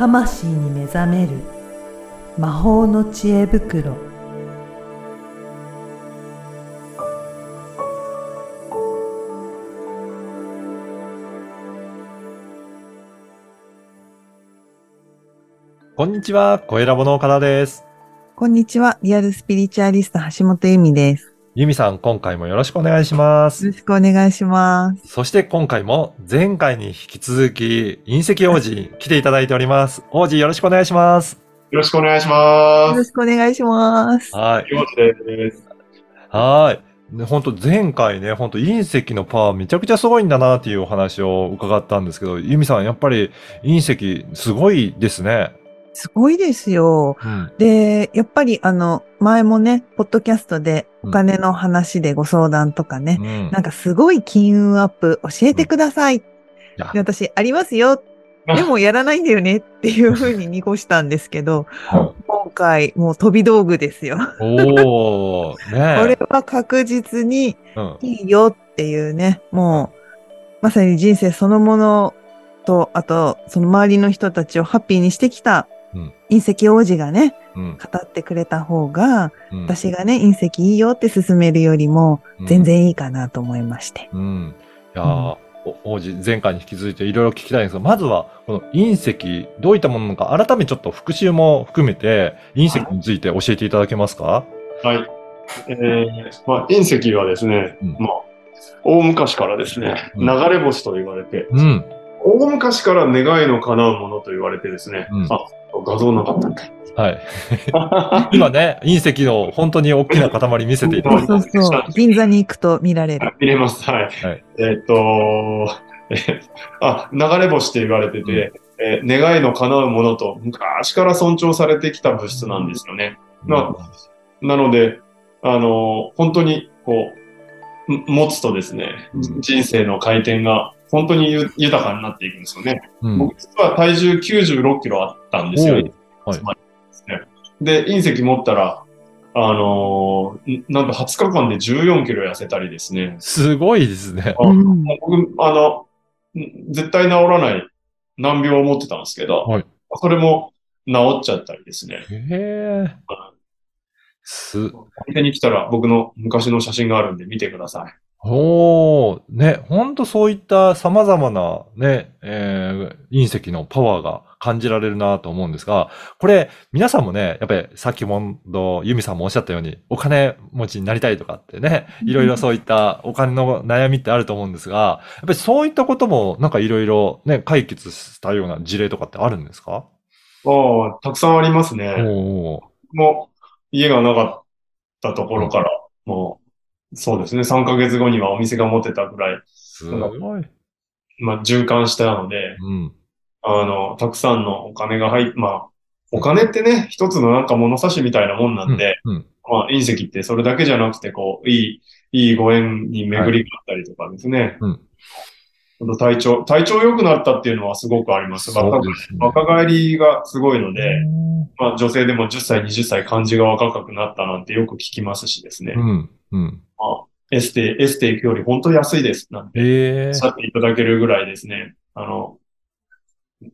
魂に目覚める魔法の知恵袋こんにちは、声ラボの岡田です。こんにちは。リアルスピリチュアリスト橋本由美です。ゆみさん、今回もよろしくお願いします。よろしくお願いします。そして今回も前回に引き続き隕石王子に来ていただいております。王子よろしくお願いします。よろしくお願いしよます。ろしくお願いします。はい。ようです。はい。ね、本当前回ね、本当隕石のパワーめちゃくちゃすごいんだなっていうお話を伺ったんですけど、ゆみさん、やっぱり隕石すごいですね。すごいですよ。うん。で、やっぱりあの、前もね、ポッドキャストでお金の話でご相談とかね、うんなんかすごい金運アップ教えてください。やで私、ありますよ。でもやらないんだよねっていうふうに濁したんですけど、今回もう飛び道具ですよ。おー、ねこれは確実にうん。いいよっていうね、もう、まさに人生そのものと、あと、その周りの人たちをハッピーにしてきたうん隕石王子がね、うん。語ってくれた方が、うん私がね、隕石いいよって勧めるよりも、うん全然いいかなと思いまして。うん。いや王子、前回に引き続いていろいろ聞きたいんですが、まずは、この隕石、どういったものなのか、改めてちょっと復習も含めて、隕石について教えていただけますか？はい。えー、まあ、隕石はですね、うんまあ、大昔からですね、うん流れ星と言われて、うん。大昔から願いの叶うものと言われてですね、うんあ、画像なかったっけはい。今ね、隕石の本当に大きな塊見せていただそいうて。そうそう。銀座に行くと見られる。見れます。はい。はいえーっと、えーあ、流れ星って言われてて、えー願いの叶うものと昔から尊重されてきた物質なんですよね。まなので、あの、本当に、こう、ん持つとですね、うん人生の回転が本当にゆ豊かになっていくんですよね。うん。僕実は体重96キロあったんですよ。はいですねで、隕石持ったら、あのーんなんと20日間で14キロ痩せたりですね。すごいですね。あうん僕、あの、ん絶対治らない難病を持ってたんですけど、はいそれも治っちゃったりですね。へえ。す、手に来たら僕の昔の写真があるんで見てください。おー、ね、ほんとそういった様々なね、えー隕石のパワーが感じられるなと思うんですが、これ、皆さんもね、やっぱりさっきも、ユミさんもおっしゃったように、お金持ちになりたいとかってね、いろいろそういったお金の悩みってあると思うんですが、やっぱりそういったこともなんかいろいろね、解決したような事例とかってあるんですか？ああ、たくさんありますね。おー。もう、家がなかったところから、もう、そうですね、3ヶ月後にはお店が持てたぐらい、すごい。まあ、循環したので、うん。あの、たくさんのお金が入っ、まあ、お金ってね、一つのなんか物差しみたいなもんなんで、うん。まあ、隕石ってそれだけじゃなくて、こう、いい、いいご縁に巡りがあったりとかですね。うんあと体調、体調良くなったっていうのはすごくあります。すね。若返りがすごいので、うんまあ、女性でも10歳、20歳感じが若くなったなんてよく聞きますしですね。うん。うん。エステ、エステ行くより本当に安いです。なんてええおっていただけるぐらいですね。あの、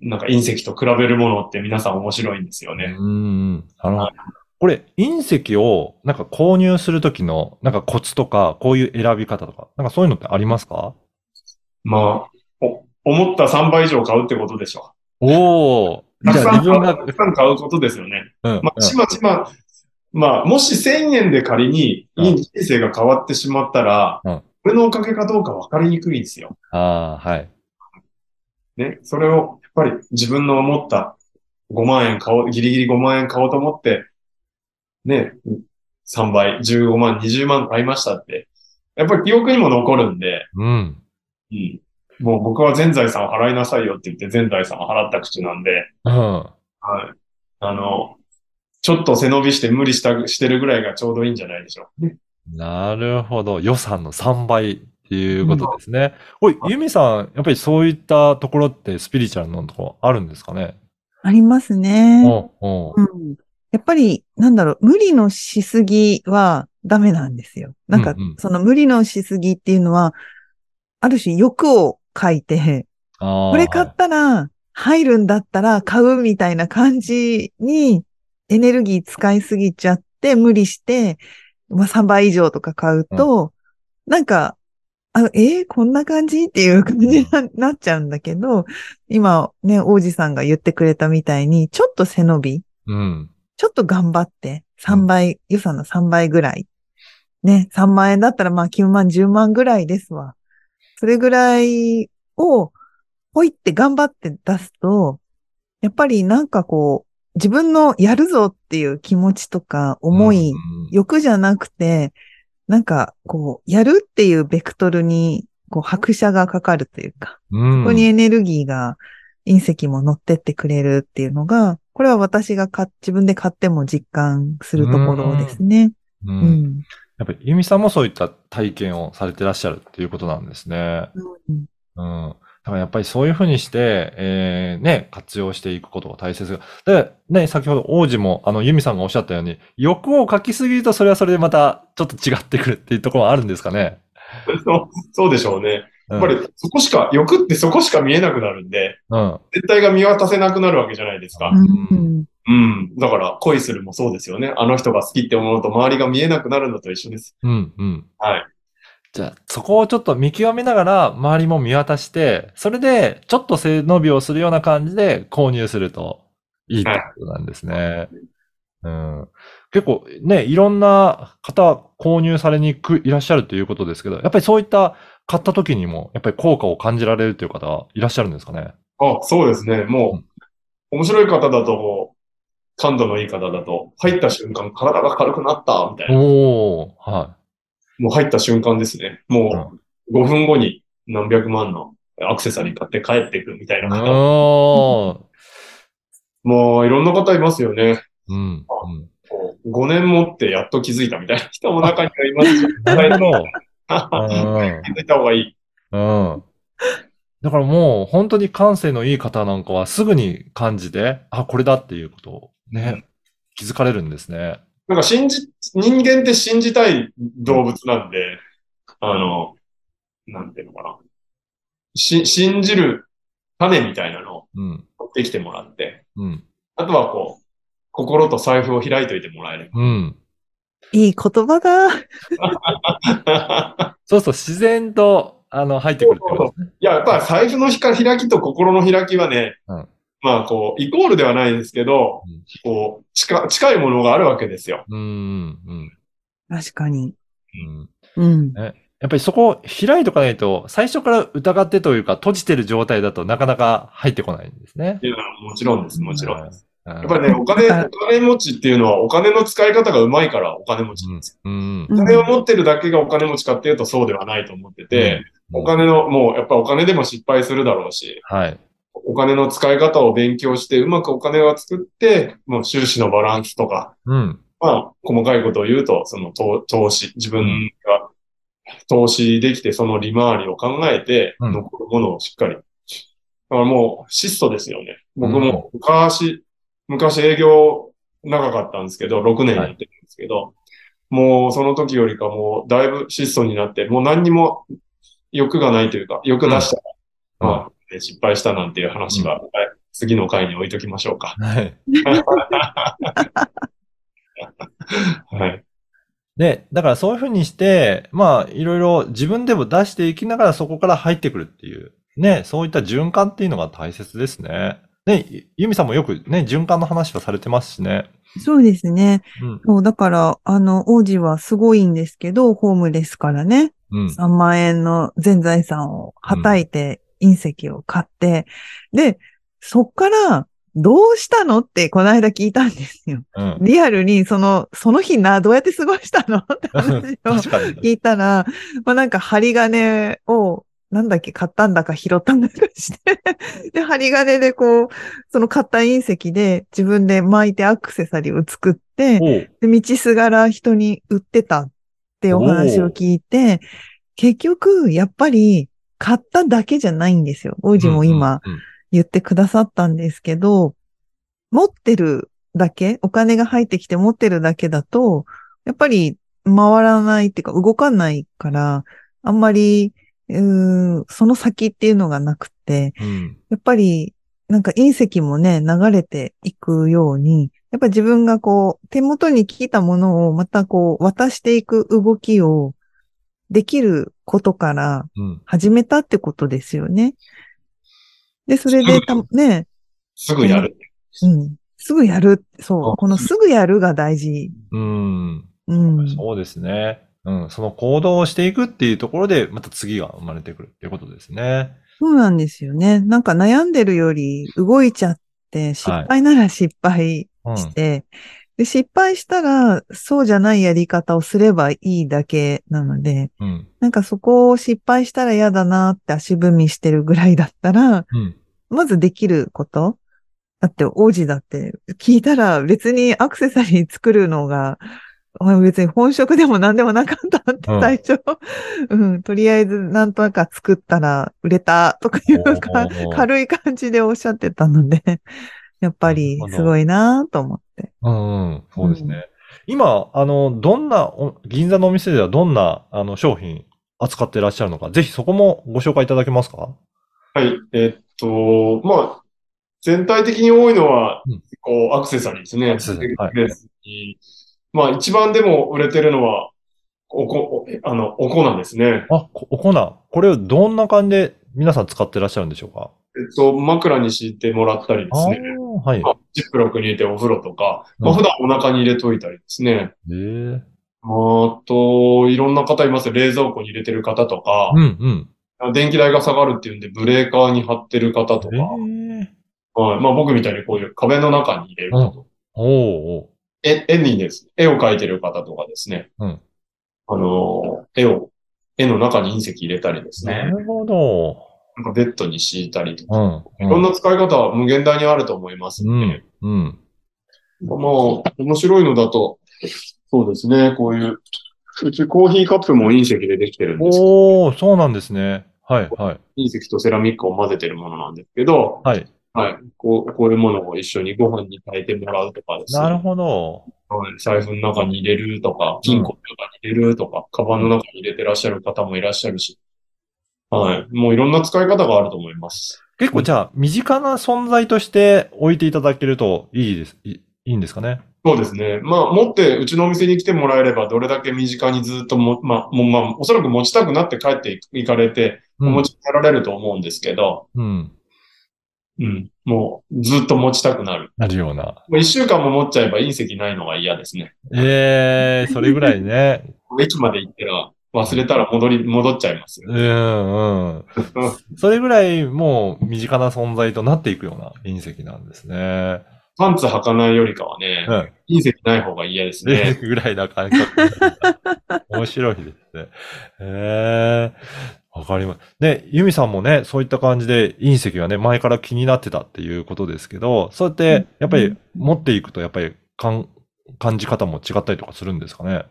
なんか隕石と比べるものって皆さん面白いんですよね。うん。あのはい、これ、隕石をなんか購入するときのなんかコツとか、こういう選び方とか、なんかそういうのってありますか？まあ、お思った3倍以上買うってことでしょおお。う。たくさん買う、じゃあ自分が、たくさん買うことですよね。うん。まあ、ちまちま、まあ、もし1000円で仮にうん人生が変わってしまったら、うんこれのおかげかどうか分かりにくいんですよ。ああ、はい。ね。それを、やっぱり自分の思った5万円買おう、ギリギリ5万円買おうと思って、ね、3倍、15万、20万買いましたって、やっぱり記憶にも残るんで、うん。うん。もう僕は全財産を払いなさいよって言って全財産を払った口なんで、うん。はい。あの、ちょっと背伸びして無理した、してるぐらいがちょうどいいんじゃないでしょう。ね。なるほど。予算の3倍っていうことですね。おい、ユミさん、やっぱりそういったところってスピリチュアルのところあるんですかね？ありますね。おおうん。やっぱり、なんだろう、無理のしすぎはダメなんですよ。なんかうんうん、その無理のしすぎっていうのは、ある種欲を書いて、これ買ったら入るんだったら買うみたいな感じにエネルギー使いすぎちゃって無理して、まあ3倍以上とか買うと、なんか、あえーこんな感じっていう感じにななっちゃうんだけど、今ね、王子さんが言ってくれたみたいに、ちょっと背伸び、うん。ちょっと頑張って、3倍、予算の3倍ぐらい。ね、3万円だったらまあ9万、10万ぐらいですわ。それぐらいを、ほいって頑張って出すと、やっぱりなんかこう、自分のやるぞっていう気持ちとか思い、欲じゃなくて、なんかこう、やるっていうベクトルに、こう、拍車がかかるというか、うん。そこにエネルギーが、隕石も乗ってってくれるっていうのが、これは私が自分で買っても実感するところですね。う。うんん。やっぱり、ユミさんもそういった体験をされてらっしゃるっていうことなんですね。うんうん。だからやっぱりそういうふうにして、えー、ね、活用していくことが大切が。で、ね、先ほど王子も、あの、ユミさんがおっしゃったように、欲を書きすぎるとそれはそれでまたちょっと違ってくるっていうところはあるんですかね？そうそうでしょうね。うん、やっぱりそこしか、欲ってそこしか見えなくなるんで、うん。絶対が見渡せなくなるわけじゃないですか。うん。うん。だから恋するもそうですよね。あの人が好きって思うと周りが見えなくなるのと一緒です。うん、うん。はい。じゃあ、そこをちょっと見極めながら、周りも見渡して、それで、ちょっと背伸びをするような感じで購入するといいってことなんですね。うん。結構ね、いろんな方購入されにくいらっしゃるということですけど、やっぱりそういった買った時にも、やっぱり効果を感じられるという方いらっしゃるんですかね？あ、そうですね。もう、面白い方だと、感度のいい方だと、入った瞬間体が軽くなった、みたいな。おー、はもう入った瞬間ですね。もう5分後に何百万のアクセサリー買って帰っていくみたいい。な方。もういろんんな方いますよね。うん、うん。5年持ってやっと気づいたみたいな人も中にはいますし。なるほど。う ん気づいた方がいい。うん。だからもう本当に感性のいい方なんかはすぐに感じて、あ、これだっていうことをね、気づかれるんですね。なんか信じ、人間って信じたい動物なんで、あの、なんていうのかな。し、信じる種みたいなのをうん。持ってきてもらって、うん。あとはこう、心と財布を開いといてもらえれうん。いい言葉だ。ば。そうそう、自然と、あの、入ってくるってことですね。いや、やっぱり財布の開きと心の開きはね、うんまあこう、イコールではないですけど、うんこう、近、近いものがあるわけですよ。うん、うん、確かに。うん。うん。やっぱりそこを開いとかないと、最初から疑ってというか、閉じてる状態だとなかなか入ってこないんですねっ。ていうのはもちろんです、もちろんです。ややっぱりね、お金、お金持ちっていうのはお金の使い方がうまいからお金持ちなんですよ。うん。お金を持ってるだけがお金持ちかっていうとそうではないと思ってて、うんお金の、もうやっぱお金でも失敗するだろうし、はい。お金の使い方を勉強してうまくお金を作って、もう収支のバランスとか、うん。まあ、細かいことを言うと、その投投資、自分が投資できてその利回りを考えて、うん残るものをしっかり。だからもう質素ですよね。僕も昔、昔営業長かったんですけど、6年やってるんですけど、もうその時よりかもうだいぶ質素になって、もう何にも欲がないというか、欲出したら、うんまあ、ね失敗したなんていう話は、はい次の回に置いときましょうか。はい。はい。で、だからそういうふうにして、まあ、いろいろ自分でも出していきながらそこから入ってくるっていう、ね、そういった循環っていうのが大切ですね。ね、ゆゆみさんもよくね、循環の話はされてますしね。そうですね。うん。そう、だから、あの、王子はすごいんですけど、ホームレスからね、うん。3万円の全財産をはたいて隕石を買って、で、そっから、どうしたのってこの間聞いたんですよ。うん。リアルに、その、その日な、どうやって過ごしたの？って話を。聞いたら、まあなんか針金を、なんだっけ、買ったんだか拾ったんだかして、で、針金でこう、その買った隕石で自分で巻いてアクセサリーを作って、で道すがら人に売ってたってお話を聞いて、結局、やっぱり買っただけじゃないんですよ。王子も今言ってくださったんですけど、持ってるだけ、お金が入ってきて持ってるだけだと、やっぱり回らないっていうか動かないから、あんまり、うその先っていうのがなくて、うん。やっぱり、なんか隕石もね、流れていくように、やっぱ自分がこう、手元に来たものをまたこう、渡していく動きをできることからうん。始めたってことですよね。で、それでた、ね、すぐやる。うん。すぐやる。そう。あこのすぐやるが大事。うん。うん。そうですね。うん。その行動をしていくっていうところで、また次が生まれてくるっていうことですね。そうなんですよね。なんか悩んでるより動いちゃって、失敗なら失敗うん。で、失敗したらそうじゃないやり方をすればいいだけなので、うん。なんかそこを失敗したら嫌だなって足踏みしてるぐらいだったら、うん。まずできることだって王子だって聞いたら別にアクセサリー作るのが、あ別に本職でも何でもなかったってうん。最初、うん、とりあえずなんとなく作ったら売れたとかいうか軽い感じでおっしゃってたので、やっぱりすごいなと思って。うん、うん。そうですね。今、あの、どんな、お銀座のお店ではどんな、あの、商品扱っていらっしゃるのか、ぜひそこもご紹介いただけますか？はい。えっと、まあ、全体的に多いのはうん、こう、アクセサリーですね。アクセサリーはいまあ、一番でも売れてるのは、おこ、おあの、お粉ですね。あ、こお粉。これをどんな感じで皆さん使ってらっしゃるんでしょうか？えっと、枕に敷いてもらったりですね。ー、はい。まあジップロックに入れてお風呂とか、うんまあ、普段お腹に入れといたりですね。ええあと、いろんな方いますよ。冷蔵庫に入れてる方とかうん、う、ん。電気代が下がるっていうんで、ブレーカーに貼ってる方とか、ええはい。まあ僕みたいにこういう壁の中に入れるうんと。おーお絵、絵にです。絵を描いてる方とかですね。うんあのー、絵を、絵の中に隕石入れたりですーなね。るほど。なんかベッドに敷いたりとか。うん。いろんな使い方は無限大にあると思いますうん。うん。まあ、面白いのだと、そうですね、こういう、うちコーヒーカップも隕石でできてるんですおー、そうなんですね。はい、はい。隕石とセラミックを混ぜてるものなんですけど、はい。はい。こう、こういうものを一緒にご飯に炊いてもらうとかですね。なるほど。はい財布の中に入れるとか、金庫の中に入れるとか、カバンの中に入れてらっしゃる方もいらっしゃるし、はい。もういろんな使い方があると思います。結構じゃあ、身近な存在として置いていただけるといいです。いいいんですかね？そうですね。まあ、持って、うちのお店に来てもらえれば、どれだけ身近にずっとも、まあ、もう、まあ、おそらく持ちたくなって帰っていかれて、おうん持ちになられると思うんですけど、うん。うん。もう、ずっと持ちたくなる。なるような。もう一週間も持っちゃえば隕石ないのが嫌ですね。ええそれぐらいね。駅まで行ってら、忘れたら戻り、戻っちゃいますよう。ん、うん。それぐらいもう身近な存在となっていくような隕石なんですね。パンツ履かないよりかはね、うん。隕石ない方が嫌ですで、ね。ぐらいな感覚。面白いですね。ええわかります。ね、ユミさんもね、そういった感じで隕石がね、前から気になってたっていうことですけど、そうやって、やっぱり持っていくと、やっぱり感、感じ方も違ったりとかするんですかね？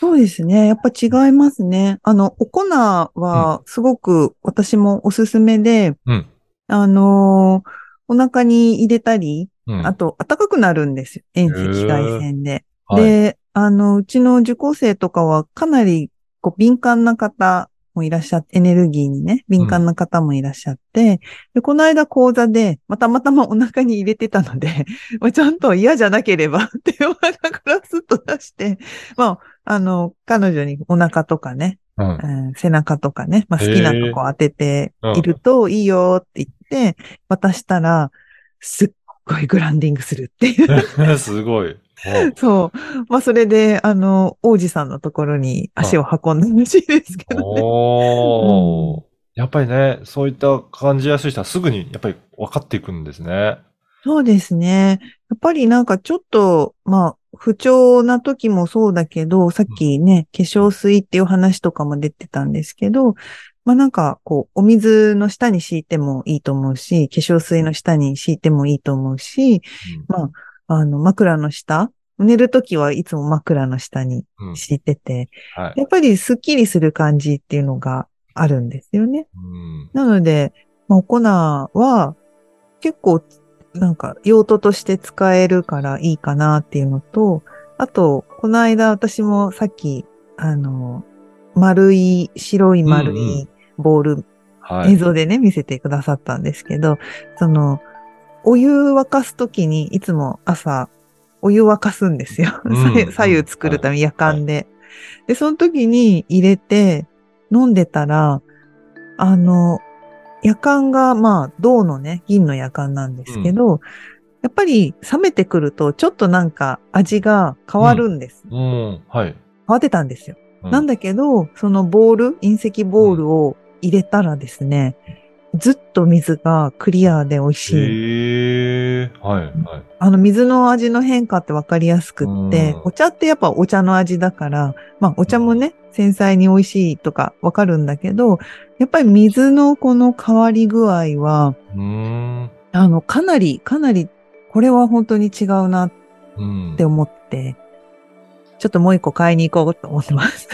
そうですね。やっぱ違いますね。あの、お粉はすごく私もおすすめで、うん。あのーお腹に入れたり、うん。あと暖かくなるんですよ。遠赤外線で。はい、で、あの、うちの受講生とかはかなりこう敏感な方もいらっしゃって、エネルギーにね、敏感な方もいらっしゃって、で、この間講座で、またまたまお腹に入れてたので、まあちゃんと嫌じゃなければってお腹からスッと出して、まあ、あの、彼女にお腹とかね、うんう。ん背中とかね、まあ、好きなとこ当てているといいよって言って、渡したら、すっごいグランディングするっていう。すごい。そう。まあ、それで、あの、王子さんのところに足を運んだらしいですけどね。おー。やっぱりね、そういった感じやすい人はすぐにやっぱり分かっていくんですね。そうですね。やっぱりなんかちょっと、まあ、不調な時もそうだけど、さっきね、化粧水っていう話とかも出てたんですけど、まあなんかこう、お水の下に敷いてもいいと思うし、化粧水の下に敷いてもいいと思うし、まあ、あの、枕の下、寝るときはいつも枕の下にうん。敷いてて、はい。やっぱりスッキリする感じっていうのがあるんですよね。うん。なので、まあ、お粉は結構なんか用途として使えるからいいかなっていうのと、あと、この間私もさっき、あの、丸い、白い丸いボール、はい。映像でね、見せてくださったんですけど、その、お湯沸かすときにいつも朝、お湯沸かすんですよ。うん 左右左右作るために夜間で。で、その時に入れて飲んでたら、あの、夜間が、まあ、銅のね、銀の夜間なんですけど、やっぱり冷めてくると、ちょっとなんか味が変わるんです。うん。はい。変わってたんですよ。うなんだけど、そのボール、隕石ボールを入れたらですね、ずっと水がクリアで美味しい。へえ。はい。はい。あの水の味の変化ってわかりやすくってうん、お茶ってやっぱお茶の味だから、まあお茶もね、繊細に美味しいとかわかるんだけど、やっぱり水のこの変わり具合は、うーん。あの、かなり、かなり、これは本当に違うなっうんて。思って、ちょっともう一個買いに行こうと思ってます。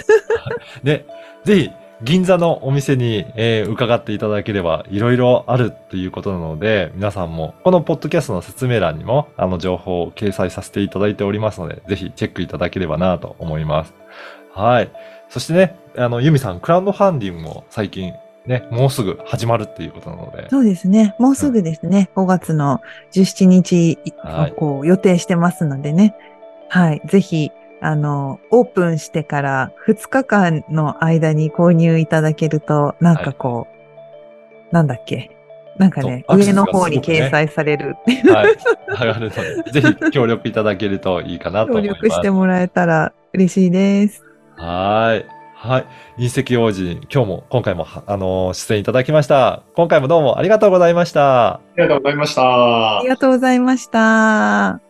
で、ぜひ、銀座のお店に、えー伺っていただければ、いろいろあるっていうことなので、皆さんも、このポッドキャストの説明欄にも、あの、情報を掲載させていただいておりますので、ぜひチェックいただければなと思います。はい。そしてね、あの、ユミさん、クラウドファンディングも最近、ね、もうすぐ始まるっていうことなので、そうですね。もうすぐですね。5月の17日はいをこう予定してますのでね。はい。ぜひ、あの、オープンしてから2日間の間に購入いただけると、なんかこう、なんだっけ？なんかね、上の方に掲載される。はい。上がるので、ぜひ協力いただけるといいかなと思協います。力してもらえたら嬉しいです。はい。はい。隕石王子、今日も、今回も、はあのー出演いただきました。今回もどうもありがとうございました。ありがとうございましたあり。がとうございました。